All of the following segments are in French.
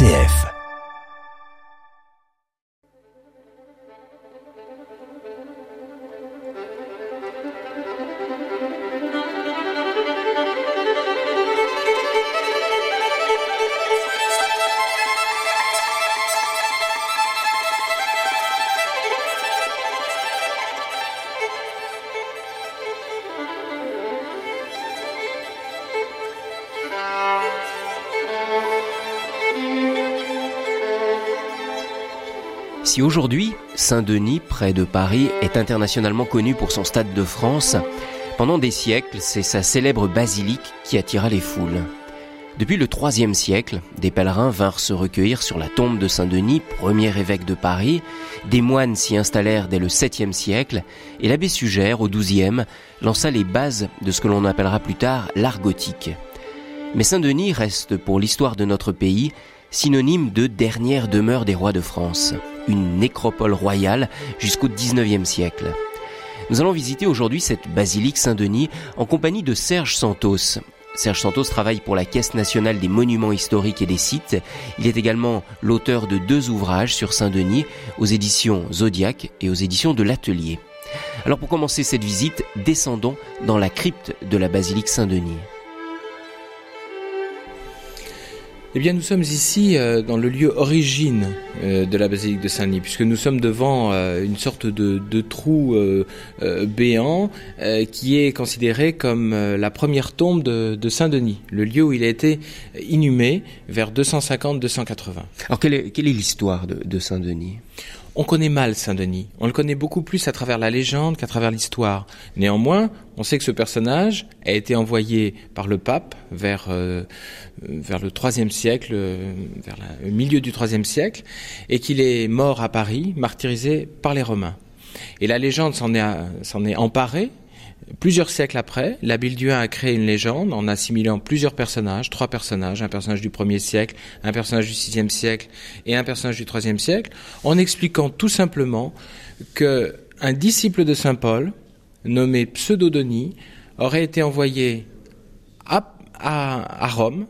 RCF. Si aujourd'hui, Saint-Denis, près de Paris, est internationalement connu pour son Stade de France, pendant des siècles, c'est sa célèbre basilique qui attira les foules. Depuis le IIIe siècle, des pèlerins vinrent se recueillir sur la tombe de Saint-Denis, premier évêque de Paris, des moines s'y installèrent dès le 7e siècle, et l'abbé Sugère, au XIIe, lança les bases de ce que l'on appellera plus tard l'art gothique. Mais Saint-Denis reste, pour l'histoire de notre pays, synonyme de dernière demeure des rois de France, une nécropole royale jusqu'au XIXe siècle. Nous allons visiter aujourd'hui cette basilique Saint-Denis en compagnie de Serge Santos. Serge Santos travaille pour la Caisse nationale des monuments historiques et des sites. Il est également l'auteur de deux ouvrages sur Saint-Denis aux éditions Zodiac et aux éditions de l'Atelier. Alors pour commencer cette visite, descendons dans la crypte de la basilique Saint-Denis. Eh bien, nous sommes ici euh, dans le lieu origine euh, de la basilique de Saint-Denis, puisque nous sommes devant euh, une sorte de, de trou béant qui est considéré comme la première tombe de, de, Saint-Denis, le lieu où il a été inhumé vers 250-280. Alors, quelle est, quelle est l'histoire de, de Saint-Denis? On connaît mal Saint-Denis. On le connaît beaucoup plus à travers la légende qu'à travers l'histoire. Néanmoins, on sait que ce personnage a été envoyé par le pape vers euh, vers le troisième siècle, euh, vers le milieu du troisième siècle, et qu'il est mort à Paris, martyrisé par les Romains. Et la légende s'en est s'en est emparée Plusieurs siècles après, la Duin a créé une légende en assimilant plusieurs personnages, trois personnages, un personnage du premier siècle, un personnage du sixième siècle et un personnage du troisième siècle, en expliquant tout simplement que un disciple de saint Paul, nommé Pseudodonie, aurait été envoyé à, à, Rome,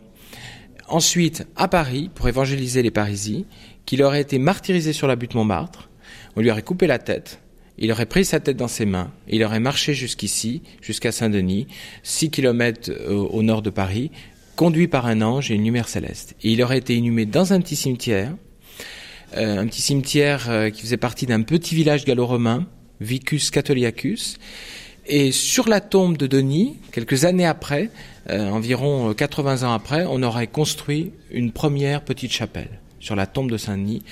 ensuite à Paris pour évangéliser les Parisiens, qu'il aurait été martyrisé sur la butte Montmartre, on lui aurait coupé la tête, il aurait pris sa tête dans ses mains, il aurait marché jusqu'ici, jusqu'à Saint-Denis, six kilomètres euh, au, nord de Paris, conduit par un ange et une lumière céleste. Il aurait été inhumé dans un petit cimetière, euh, un petit cimetière euh, qui faisait partie d'un petit village gallo-romain, Vicus Catholiacus. Et sur la tombe de Denis, quelques années après, environ 80 ans après, on aurait construit une première petite chapelle sur la tombe de Saint-Denis,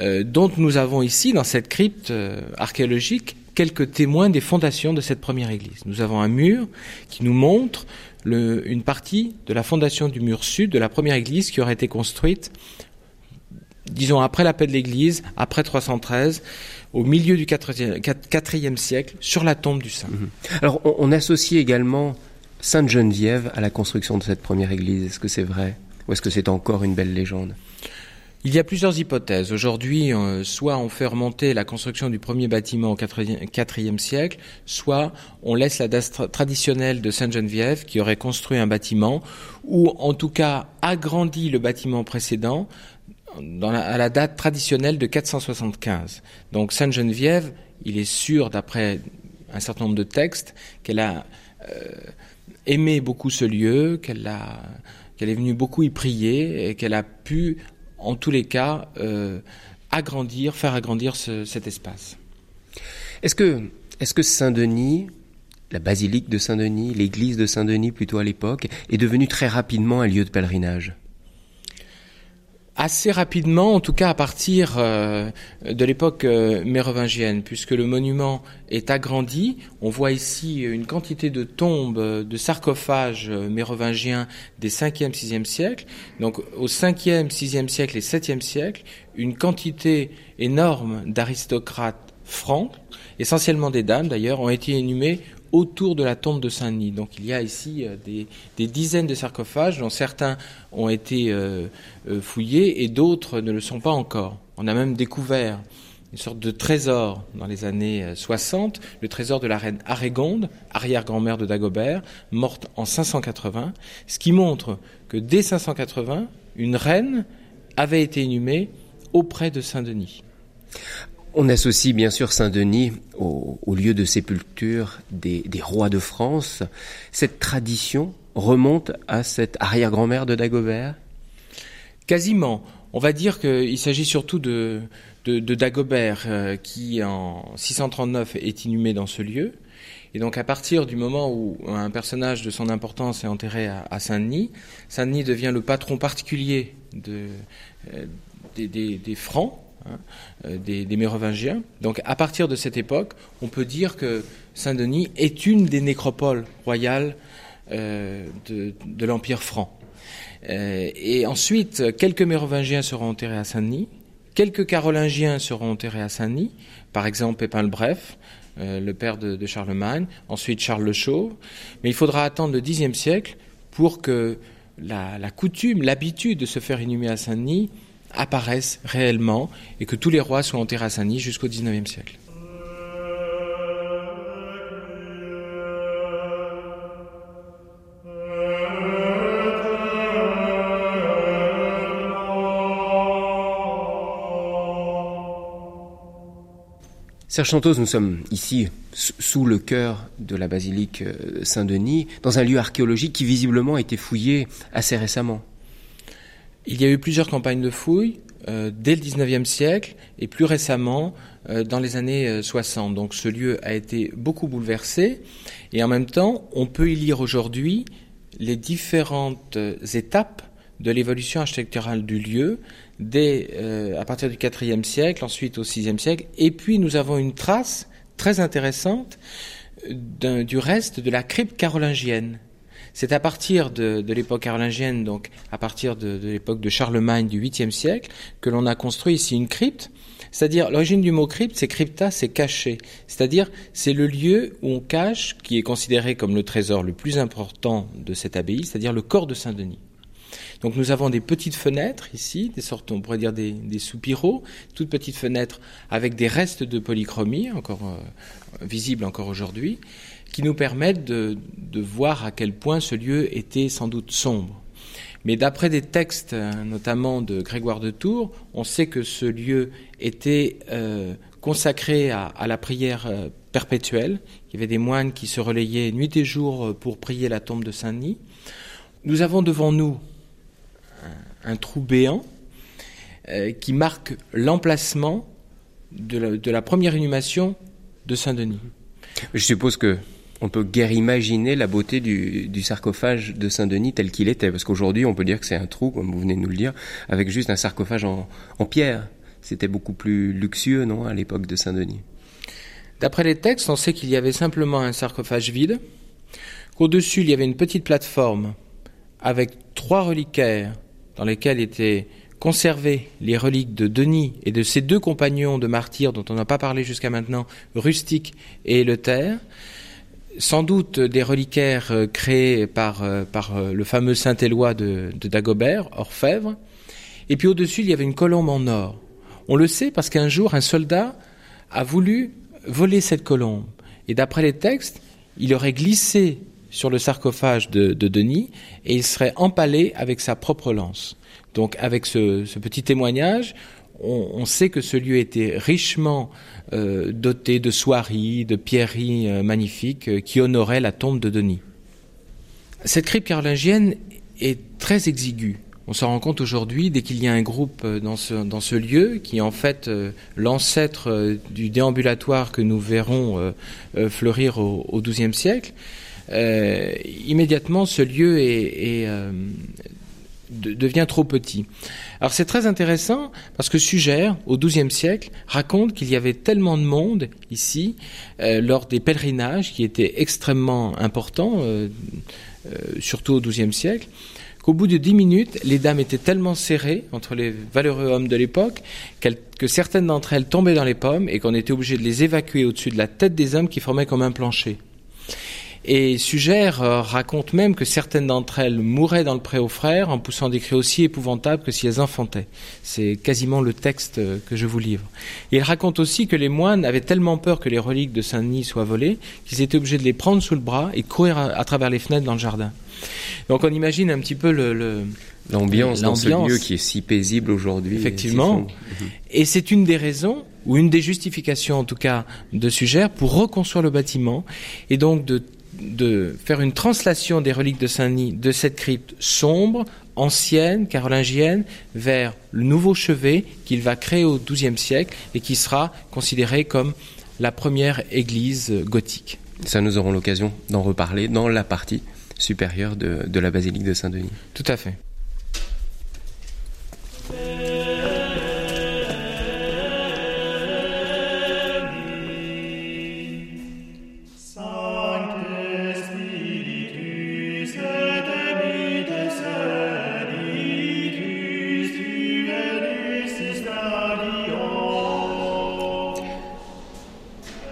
euh, dont nous avons ici, dans cette crypte euh, archéologique, quelques témoins des fondations de cette première église. Nous avons un mur qui nous montre une partie de la fondation du mur sud de la première église qui aurait été construite, disons, après la paix de l'église, après 313, au milieu du 4e, siècle, sur la tombe du saint. Mhm. Alors, on, on associe également Sainte Geneviève à la construction de cette première église. Est-ce que c'est vrai Ou est-ce que c'est encore une belle légende? Il y a plusieurs hypothèses. Aujourd'hui, euh, soit on fait remonter la construction du premier bâtiment au IVe siècle, soit on laisse la date traditionnelle de Sainte-Geneviève qui aurait construit un bâtiment, ou en tout cas agrandi le bâtiment précédent à la date traditionnelle de 475. Donc Sainte-Geneviève, il est sûr, d'après un certain nombre de textes, qu'elle a euh, aimé beaucoup ce lieu, qu'elle qu'elle est venue beaucoup y prier et qu'elle a pu en tous les cas, euh, agrandir, faire agrandir cet espace. Est-ce que, est-ce que Saint-Denis, la basilique de Saint-Denis, l'église de Saint-Denis plutôt à l'époque, est devenue très rapidement un lieu de pèlerinage? Assez rapidement, en tout cas à partir euh, de l'époque euh, mérovingienne, puisque le monument est agrandi. On voit ici une quantité de tombes, de sarcophages euh, mérovingiens des 5e, 6e siècles. Donc au 5e, 6e siècle et 7e siècle, une quantité énorme d'aristocrates francs, essentiellement des dames d'ailleurs, ont été inhumés autour de la tombe de Saint-Denis. Donc il y a ici euh, des, dizaines de sarcophages dont certains ont été euh, euh, fouillés et d'autres ne le sont pas encore. On a même découvert une sorte de trésor dans les années 60, le trésor de la reine Arégonde, arrière-grand-mère de Dagobert, morte en 580, ce qui montre que dès 580, une reine avaient été inhumés auprès de Saint-Denis. On associe bien sûr Saint-Denis au, lieu de sépulture des, rois de France. Cette tradition remonte à cette arrière-grand-mère de Dagobert? Quasiment. On va dire qu'il s'agit surtout de, Dagobert euh, qui en 639 est inhumé dans ce lieu. Et donc à partir du moment où un personnage de son importance est enterré à, Saint-Denis, Saint-Denis devient le patron particulier euh, des Francs Hein, euh, des, Mérovingiens. Donc à partir de cette époque, on peut dire que Saint-Denis est une des nécropoles royales euh, de, l'Empire franc. Euh, et ensuite, quelques Mérovingiens seront enterrés à Saint-Denis, quelques Carolingiens seront enterrés à Saint-Denis, par exemple Pépin le Bref, le père de, Charlemagne, ensuite Charles le Chauve. Mais il faudra attendre le Xe siècle pour que la, la coutume, l'habitude de se faire inhumer à Saint-Denis apparaissent réellement et que tous les rois soient enterrés à Saint-Denis jusqu'au XIXe siècle. Serge Chantos, nous sommes ici sous le cœur de la basilique euh, Saint-Denis, dans un lieu archéologique qui visiblement a été fouillé assez récemment. Il y a eu plusieurs campagnes de fouilles euh, dès le 19e siècle et plus récemment euh, dans les années 60. Euh, Donc ce lieu a été beaucoup bouleversé et en même temps on peut y lire aujourd'hui les différentes étapes de l'évolution architecturale du lieu dès à partir du 4e siècle, ensuite au 6e siècle et puis nous avons une trace très intéressante du reste de la crypte carolingienne c'est à partir de, l'époque carolingienne, donc à partir de, l'époque de Charlemagne du 8e siècle, que l'on a construit ici une crypte. C'est-à-dire, l'origine du mot crypte, c'est crypta, c'est caché. C'est-à-dire, c'est le lieu où on cache, qui est considéré comme le trésor le plus important de cette abbaye, c'est-à-dire le corps de Saint-Denis. Donc nous avons des petites fenêtres ici, des sortes, on pourrait dire des, soupiraux, toutes petites fenêtres avec des restes de polychromie, encore euh, visibles encore aujourd'hui, qui nous permettent de, voir à quel point ce lieu était sans doute sombre. Mais d'après des textes, euh, notamment de Grégoire de Tours, on sait que ce lieu était euh, consacré à, la prière euh, perpétuelle. Il y avait des moines qui se relayaient nuit et jour pour prier la tombe de Saint-Denis. Nous avons devant nous un, trou béant qui marque l'emplacement de, de la première inhumation de Saint-Denis. Je suppose que on peut guère imaginer la beauté du, sarcophage de Saint-Denis tel qu'il était, parce qu'aujourd'hui on peut dire que c'est un trou, comme vous venez de nous le dire, avec juste un sarcophage en, pierre. C'était beaucoup plus luxueux, non, à l'époque de Saint-Denis. D'après les textes, on sait qu'il y avait simplement un sarcophage vide, qu'au-dessus il y avait une petite plateforme avec trois reliquaires dans lesquels étaient conservées les reliques de Denis et de ses deux compagnons de martyrs dont on n'a pas parlé jusqu'à maintenant, Rustique et Eleuthère, sans doute des reliquaires euh, créés par, euh, euh, le fameux Saint-Éloi de, Dagobert, orfèvre. Et puis au-dessus, il y avait une colombe en or. On le sait parce qu'un jour, un soldat a voulu voler cette colombe. Et d'après les textes, il aurait glissé sur le sarcophage de, Denis et il serait empalé avec sa propre lance. Donc avec ce, petit témoignage, on, sait que ce lieu était richement euh, doté de soieries, de pierreries euh, magnifiques euh, qui honoraient la tombe de Denis. Cette crypte carolingienne est très exiguë. On s'en rend compte aujourd'hui dès qu'il y a un groupe dans ce, lieu qui est en fait l'ancêtre du déambulatoire que nous verrons fleurir au XIIe siècle. immédiatement, ce lieu devient trop petit. Alors c'est très intéressant parce que Sugère, au XIIe siècle, raconte qu'il y avait tellement de monde ici euh, lors des pèlerinages qui étaient extrêmement importants, euh, euh, surtout au XIIe siècle, qu'au bout de dix minutes, les dames étaient tellement serrées entre les valeureux hommes de l'époque que certaines d'entre elles tombaient dans les pommes et qu'on était obligé de les évacuer au-dessus de la tête des hommes qui formaient comme un plancher. Et Sugère euh, raconte même que certaines d'entre elles mouraient dans le pré aux frères en poussant des cris aussi épouvantables que si elles enfantaient. C'est quasiment le texte euh, que je vous livre. il raconte aussi que les moines avaient tellement peur que les reliques de Saint-Denis soient volées qu'ils étaient obligés de les prendre sous le bras et courir à, travers les fenêtres dans le jardin. Donc on imagine un petit peu le, l'ambiance dans ce lieu qui est si paisible aujourd'hui. Effectivement. Et c'est une des raisons, ou une des justifications en tout cas, de Sugère pour reconstruire le bâtiment et donc de de faire une translation des reliques de Saint-Denis de cette crypte sombre, ancienne, carolingienne, vers le nouveau chevet qu'il va créer au XIIe siècle et qui sera considéré comme la première église gothique. Ça, nous aurons l'occasion d'en reparler dans la partie supérieure de, de la basilique de Saint-Denis. Tout à fait.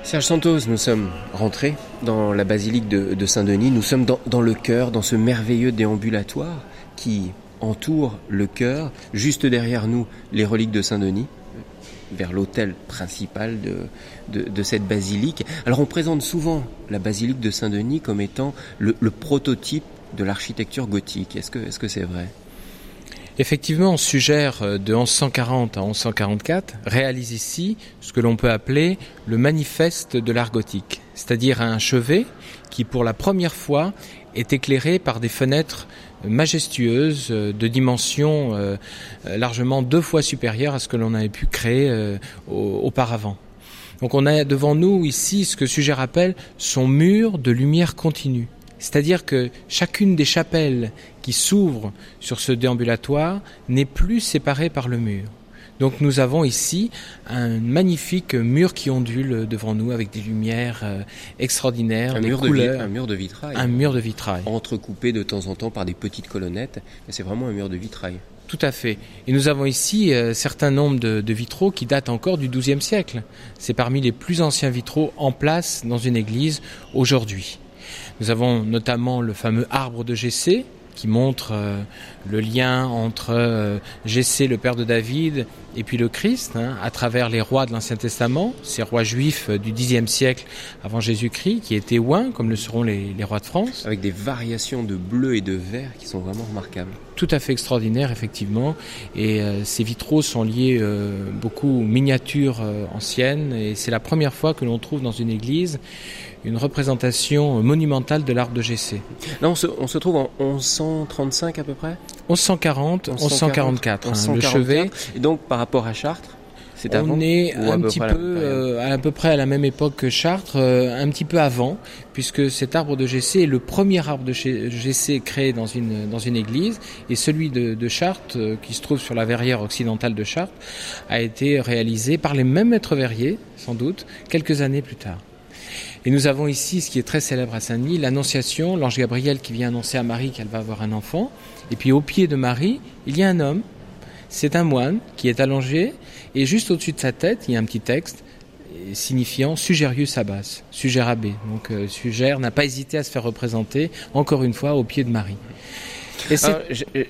Serge Santos, nous sommes rentrés dans la basilique de, Saint-Denis. Nous sommes dans, le cœur, dans ce merveilleux déambulatoire qui entoure le cœur. Juste derrière nous, les reliques de Saint-Denis, vers l'autel principal de, cette basilique. Alors on présente souvent la basilique de Saint-Denis comme étant le, prototype de l'architecture gothique. Est-ce que c'est -ce c'est vrai? Effectivement, Sugère euh, de 1140 à 1144 réalise ici ce que l'on peut appeler le manifeste de l'art gothique, c'est-à-dire un chevet qui pour la première fois est éclairé par des fenêtres majestueuses euh, de dimensions euh, largement deux fois supérieures à ce que l'on avait pu créer auparavant. Donc on a devant nous ici ce que Sugère appelle son mur de lumière continue. C'est-à-dire que chacune des chapelles qui s'ouvrent sur ce déambulatoire n'est plus séparée par le mur. Donc nous avons ici un magnifique mur qui ondule devant nous avec des lumières euh, extraordinaires, un des mur couleurs. De un mur de vitrail. Un mur de vitrail. Entrecoupé de temps en temps par des petites colonnettes, c'est vraiment un mur de vitrail. Tout à fait. Et nous avons ici un euh, certain nombre de, de, vitraux qui datent encore du XIIe siècle. C'est parmi les plus anciens vitraux en place dans une église aujourd'hui. Nous avons notamment le fameux arbre de GC qui montre euh, le lien entre euh, le père de David, et puis le Christ, hein, à travers les rois de l'Ancien Testament, ces rois juifs euh, du Xe siècle avant Jésus-Christ, qui étaient ouins, comme le seront les, rois de France. Avec des variations de bleu et de vert qui sont vraiment remarquables. Tout à fait extraordinaire, effectivement. Et euh, ces vitraux sont liés beaucoup aux miniatures anciennes, et c'est la première fois que l'on trouve dans une église une représentation monumentale de l'arbre de GC. Là, on se, on se trouve en 1135 à peu près? 1140, 1144, hein, le chevet. Et donc par rapport à Chartres c'est on est un petit peu euh, à peu près à la même époque que Chartres, euh, un petit peu avant, puisque cet arbre de GC est le premier arbre de GC créé dans une dans une église, et celui de, de Chartres, euh, qui se trouve sur la verrière occidentale de Chartres, a été réalisé par les mêmes maîtres verriers, sans doute, quelques années plus tard. Et nous avons ici, ce qui est très célèbre à Saint-Denis, l'annonciation, l'ange Gabriel qui vient annoncer à Marie qu'elle va avoir un enfant. Et puis au pied de Marie, il y a un homme, c'est un moine qui est allongé, et juste au-dessus de sa tête, il y a un petit texte signifiant Sugerius Abbas, Sugerabé. Donc euh, n'a pas hésité à se faire représenter, encore une fois, au pied de Marie.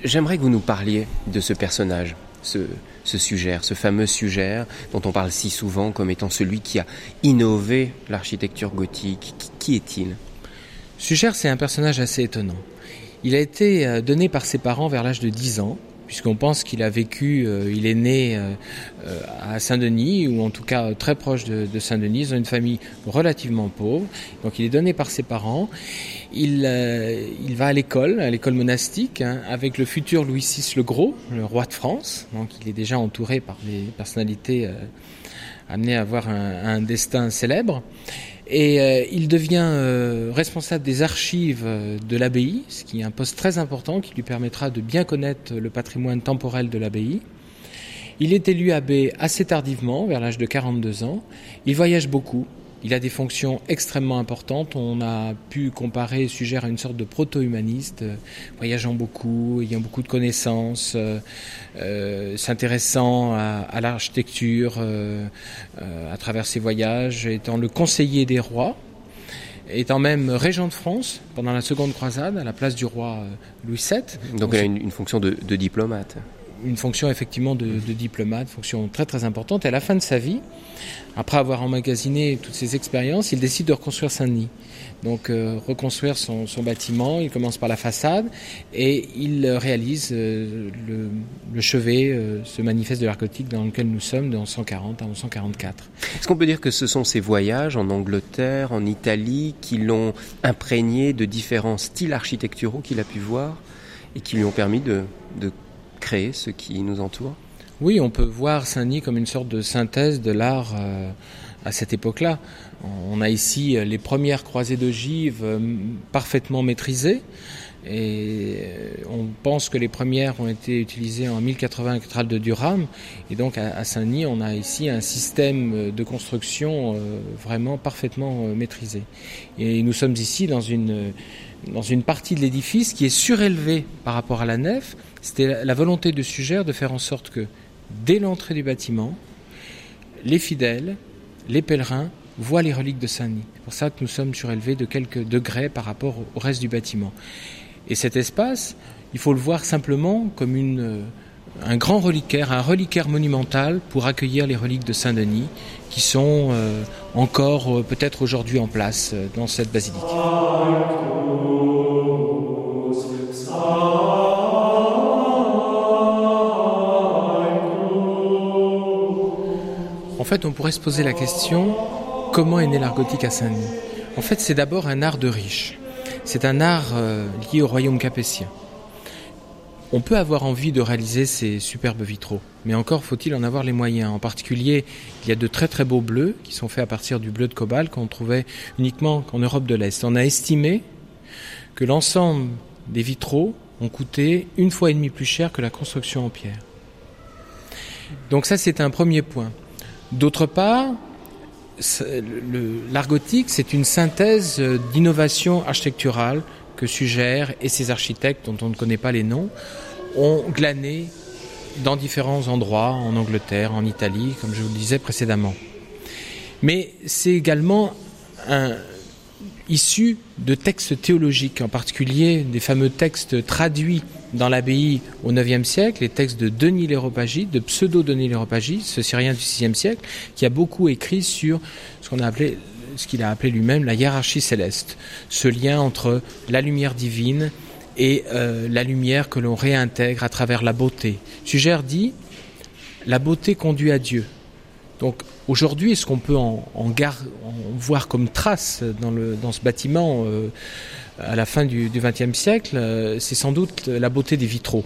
J'aimerais que vous nous parliez de ce personnage, ce, ce suggère, ce fameux suggère dont on parle si souvent comme étant celui qui a innové l'architecture gothique. Qui, est-il? Suggère, c'est un personnage assez étonnant. Il a été euh, donné par ses parents vers l'âge de 10 ans puisqu'on pense qu'il a vécu, euh, il est né euh, à Saint-Denis, ou en tout cas très proche de, Saint-Denis, dans une famille relativement pauvre. Donc il est donné par ses parents. Il, va à l'école, à l'école monastique, hein, avec le futur Louis VI le Gros, le roi de France. Donc il est déjà entouré par des personnalités amenées à avoir un destin célèbre. Et euh, il devient euh, responsable des archives euh, de l'abbaye, ce qui est un poste très important qui lui permettra de bien connaître le patrimoine temporel de l'abbaye. Il est élu abbé assez tardivement, vers l'âge de 42 ans. Il voyage beaucoup, il a des fonctions extrêmement importantes. On a pu comparer Sugère à une sorte de proto-humaniste, euh, voyageant beaucoup, ayant beaucoup de connaissances, euh, euh, s'intéressant à, l'architecture à travers ses voyages, étant le conseiller des rois. étant même régent de France pendant la seconde croisade à la place du roi Louis VII. Donc elle a une, fonction de, diplomate. Une fonction effectivement de, de, diplomate, fonction très très importante. Et à la fin de sa vie, après avoir emmagasiné toutes ces expériences, il décide de reconstruire Saint-Denis donc euh, reconstruire son, bâtiment. Il commence par la façade et il réalise euh, le, chevet, euh, ce manifeste de l'art dans lequel nous sommes de 1140 à 1144. Est-ce qu'on peut dire que ce sont ces voyages en Angleterre, en Italie, qui l'ont imprégné de différents styles architecturaux qu'il a pu voir et qui lui ont permis de créer ce qui nous entoure Oui, on peut voir Saint-Denis comme une sorte de synthèse de l'art à cette époque-là. On a ici euh, les premières croisées d'ogives euh, parfaitement maîtrisées. Et euh, on pense que les premières ont été utilisées en 1080 cathédrale de Durham. Et donc à Saint-Denis, on a ici un système de construction vraiment parfaitement maîtrisé. Et nous sommes ici dans une, dans une partie de l'édifice qui est surélevée par rapport à la nef. C'était la volonté de Sugère de faire en sorte que dès l'entrée du bâtiment, les fidèles, les pèlerins voit les reliques de Saint-Denis. C'est pour ça que nous sommes surélevés de quelques degrés par rapport au reste du bâtiment. Et cet espace, il faut le voir simplement comme une, euh, un grand reliquaire, un reliquaire monumental pour accueillir les reliques de Saint-Denis qui sont euh, encore euh, peut-être aujourd'hui en place dans cette basilique. En fait, on pourrait se poser la question Comment est né l'art gothique à Saint-Denis? En fait, c'est d'abord un art de riche. C'est un art euh, lié au royaume capétien. On peut avoir envie de réaliser ces superbes vitraux, mais encore faut-il en avoir les moyens. En particulier, il y a de très très beaux bleus qui sont faits à partir du bleu de cobalt qu'on trouvait uniquement en Europe de l'Est. On a estimé que l'ensemble des vitraux ont coûté une fois et demie plus cher que la construction en pierre. Donc ça, c'est un premier point. D'autre part, l'art gothique, c'est une synthèse d'innovation architecturale que Suggère et ses architectes, dont on ne connaît pas les noms, ont glané dans différents endroits, en Angleterre, en Italie, comme je vous le disais précédemment. Mais c'est également issu de textes théologiques, en particulier des fameux textes traduits dans l'abbaye au IXe siècle, les textes de Denis l'Héropagite, de pseudo-Denis l'Héropagite, ce Syrien du VIe siècle, qui a beaucoup écrit sur ce qu'on a appelé ce qu'il a appelé lui-même la hiérarchie céleste, ce lien entre la lumière divine et euh, la lumière que l'on réintègre à travers la beauté. Sugère dit la beauté conduit à Dieu. Donc aujourd'hui, ce qu'on peut en, voir comme trace dans ce bâtiment euh, à la fin du XXe siècle, euh, c'est sans doute la beauté des vitraux.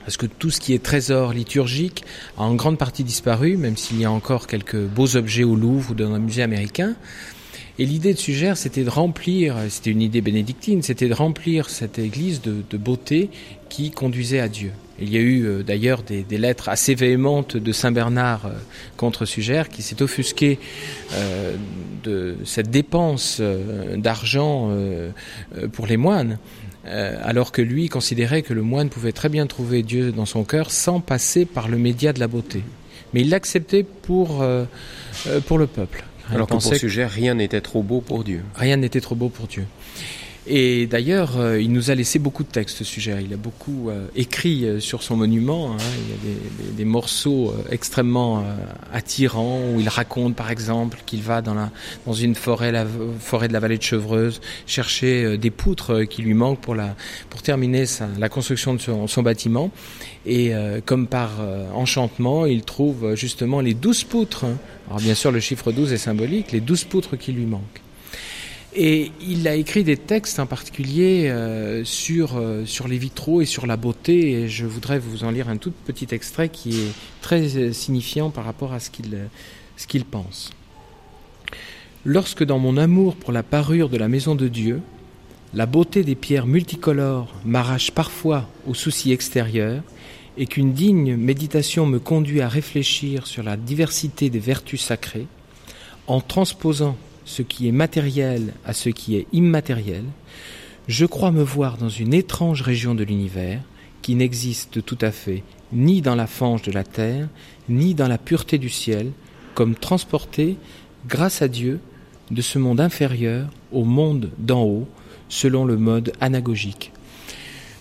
Parce que tout ce qui est trésor liturgique a en grande partie disparu, même s'il y a encore quelques beaux objets au Louvre ou dans un musée américain. Et l'idée de Sugère, c'était de remplir, c'était une idée bénédictine, c'était de remplir cette église de, beauté qui conduisait à Dieu. Il y a eu euh, d'ailleurs des, lettres assez véhémentes de Saint Bernard euh, contre Sugère qui s'est offusqué euh, de cette dépense d'argent pour les moines. Alors que lui considérait que le moine pouvait très bien trouver Dieu dans son cœur sans passer par le média de la beauté. Mais il l'acceptait pour, pour le peuple. Alors que pour sujet, rien n'était trop beau pour Dieu. Rien n'était trop beau pour Dieu. Et d'ailleurs, euh, il nous a laissé beaucoup de textes, ce sujet. Il a beaucoup euh, écrit euh, sur son monument. Hein. Il y a des, morceaux extrêmement attirants où il raconte, par exemple, qu'il va dans, une forêt, de la vallée de Chevreuse, chercher des poutres qui lui manquent pour, terminer la construction de son, son bâtiment. Et comme par enchantement, il trouve justement les douze poutres. Hein. Alors bien sûr, le chiffre 12 est symbolique, les douze poutres qui lui manquent. Et il a écrit des textes en particulier euh, sur, euh, sur les vitraux et sur la beauté. Et je voudrais vous en lire un tout petit extrait qui est très euh, signifiant par rapport à ce qu'il ce qu'il pense. Lorsque dans mon amour pour la parure de la maison de Dieu, la beauté des pierres multicolores m'arrache parfois aux soucis extérieurs, et qu'une digne méditation me conduit à réfléchir sur la diversité des vertus sacrées, en transposant ce qui est matériel à ce qui est immatériel, je crois me voir dans une étrange région de l'univers qui n'existe tout à fait ni dans la fange de la terre, ni dans la pureté du ciel, comme transporté, grâce à Dieu, de ce monde inférieur au monde d'en haut selon le mode anagogique.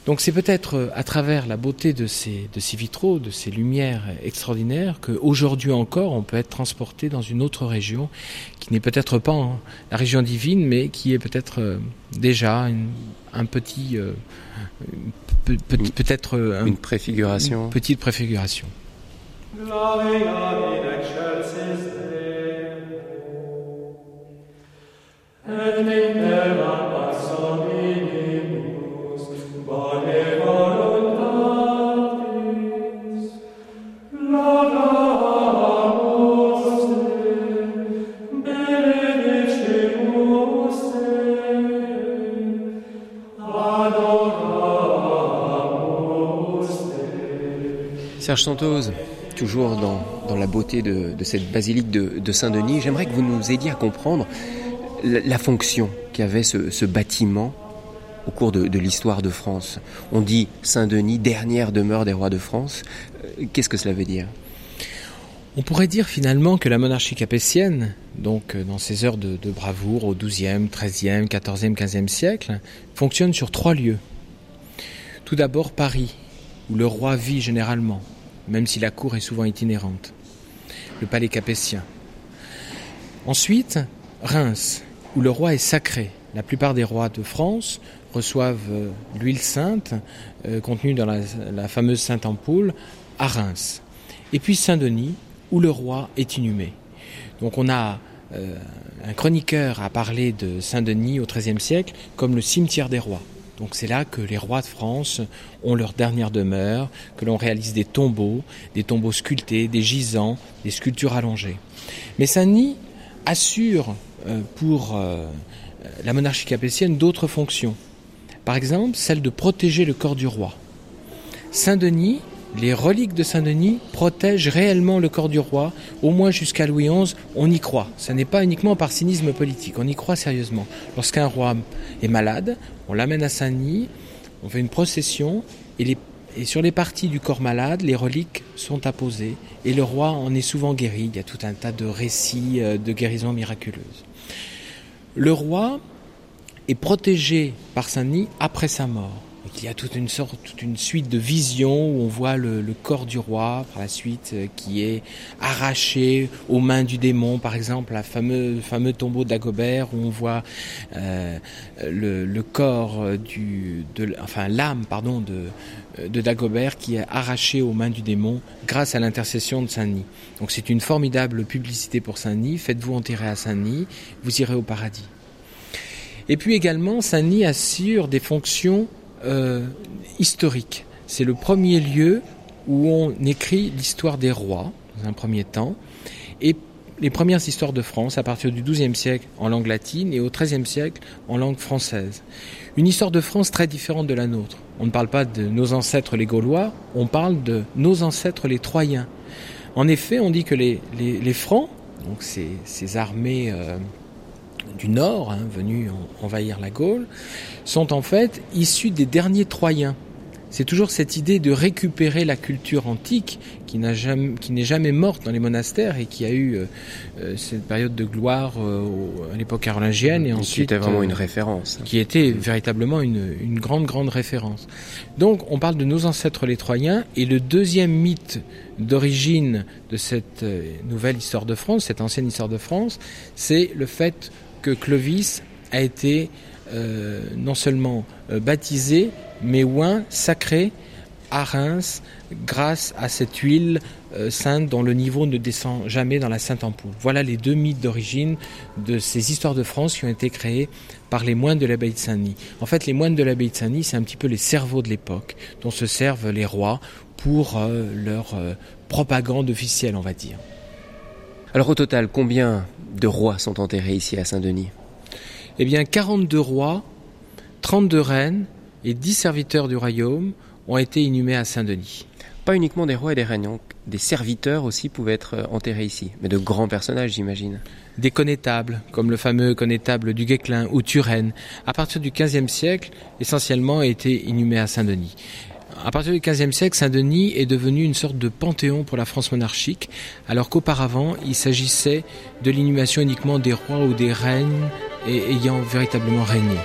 Donc c'est peut-être euh, à travers la beauté de ces, de ces vitraux, de ces lumières extraordinaires, qu'aujourd'hui encore on peut être transporté dans une autre région qui n'est peut-être pas la région divine, mais qui est peut-être euh, déjà un petit, euh, peut-être une préfiguration, une petite préfiguration. Serge Santos, toujours dans, la beauté de, cette basilique de, Saint-Denis, j'aimerais que vous nous aidiez à comprendre la, fonction qu'avait ce, bâtiment au cours de, l'histoire de France. On dit Saint-Denis, dernière demeure des rois de France. Euh, qu'est-ce que cela veut dire? On pourrait dire finalement que la monarchie capétienne, donc euh, dans ses heures de, bravoure au XIIe, XIIIe, XIVe, XVe siècle, fonctionne sur trois lieux. Tout d'abord Paris, où le roi vit généralement, même si la cour est souvent itinérante. Le palais capétien. Ensuite, Reims, où le roi est sacré. La plupart des rois de France reçoivent euh, l'huile sainte euh, contenue dans la, fameuse Sainte Ampoule à Reims. Et puis Saint-Denis, où le roi est inhumé. Donc on a euh, un chroniqueur à parler de Saint-Denis au XIIIe siècle comme le cimetière des rois. Donc c'est là que les rois de France ont leur dernière demeure, que l'on réalise des tombeaux, des tombeaux sculptés, des gisants, des sculptures allongées. Mais Saint-Denis assure euh, pour euh, la monarchie capétienne d'autres fonctions. Par exemple, celle de protéger le corps du roi. Saint-Denis les reliques de Saint-Denis protègent réellement le corps du roi, au moins jusqu'à Louis XI, on y croit. Ce n'est pas uniquement par cynisme politique, on y croit sérieusement. Lorsqu'un roi est malade, on l'amène à Saint-Denis, on fait une procession, et, sur les parties du corps malade, les reliques sont apposées, et le roi en est souvent guéri. Il y a tout un tas de récits euh, de guérison miraculeuse. Le roi est protégé par Saint-Denis après sa mort. Il y a toute une sorte, toute une suite de visions où on voit le, corps du roi par la suite euh, qui est arraché aux mains du démon, par exemple, la fameux fameux tombeau d'Agobert où on voit euh, le, corps du, de, enfin l'âme, pardon, de, de Dagobert qui est arraché aux mains du démon grâce à l'intercession de Saint-Denis. Donc c'est une formidable publicité pour Saint-Denis. Faites-vous enterrer à Saint-Denis, vous irez au paradis. Et puis également, Saint-Denis assure des fonctions euh, historique. C'est le premier lieu où on écrit l'histoire des rois, dans un premier temps, et les premières histoires de France à partir du XIIe siècle en langue latine et au XIIIe siècle en langue française. Une histoire de France très différente de la nôtre. On ne parle pas de nos ancêtres les Gaulois, on parle de nos ancêtres les Troyens. En effet, on dit que les, Francs, donc ces, ces armées euh, du Nord, hein, venus envahir la Gaule, sont en fait issus des derniers Troyens. C'est toujours cette idée de récupérer la culture antique qui n'a jamais, qui n'est jamais morte dans les monastères et qui a eu euh, euh, cette période de gloire euh, à l'époque carolingienne et, ensuite qui était vraiment une référence, qui était véritablement une, une grande grande référence. Donc on parle de nos ancêtres les Troyens et le deuxième mythe d'origine de cette nouvelle histoire de France, cette ancienne histoire de France, c'est le fait que Clovis a été euh, non seulement euh, baptisé, mais ouin, sacré à Reims grâce à cette huile euh, sainte dont le niveau ne descend jamais dans la Sainte Ampoule. Voilà les deux mythes d'origine de ces histoires de France qui ont été créées par les moines de l'abbaye de Saint-Denis. En fait, les moines de l'abbaye de Saint-Denis, c'est un petit peu les cerveaux de l'époque dont se servent les rois pour leur propagande officielle, on va dire. Alors au total, combien de rois sont enterrés ici à Saint-Denis? Eh bien, 42 rois, 32 reines et 10 serviteurs du royaume ont été inhumés à Saint-Denis. Pas uniquement des rois et des reines, des serviteurs aussi pouvaient être euh, enterrés ici, mais de grands personnages, j'imagine. Des connétables, comme le fameux connétable du Guesclin ou Turenne, à partir du XVe siècle, essentiellement été inhumés à Saint-Denis à partir du XVe siècle, Saint-Denis est devenu une sorte de panthéon pour la France monarchique, alors qu'auparavant, il s'agissait de l'inhumation uniquement des rois ou des reines ayant véritablement régné.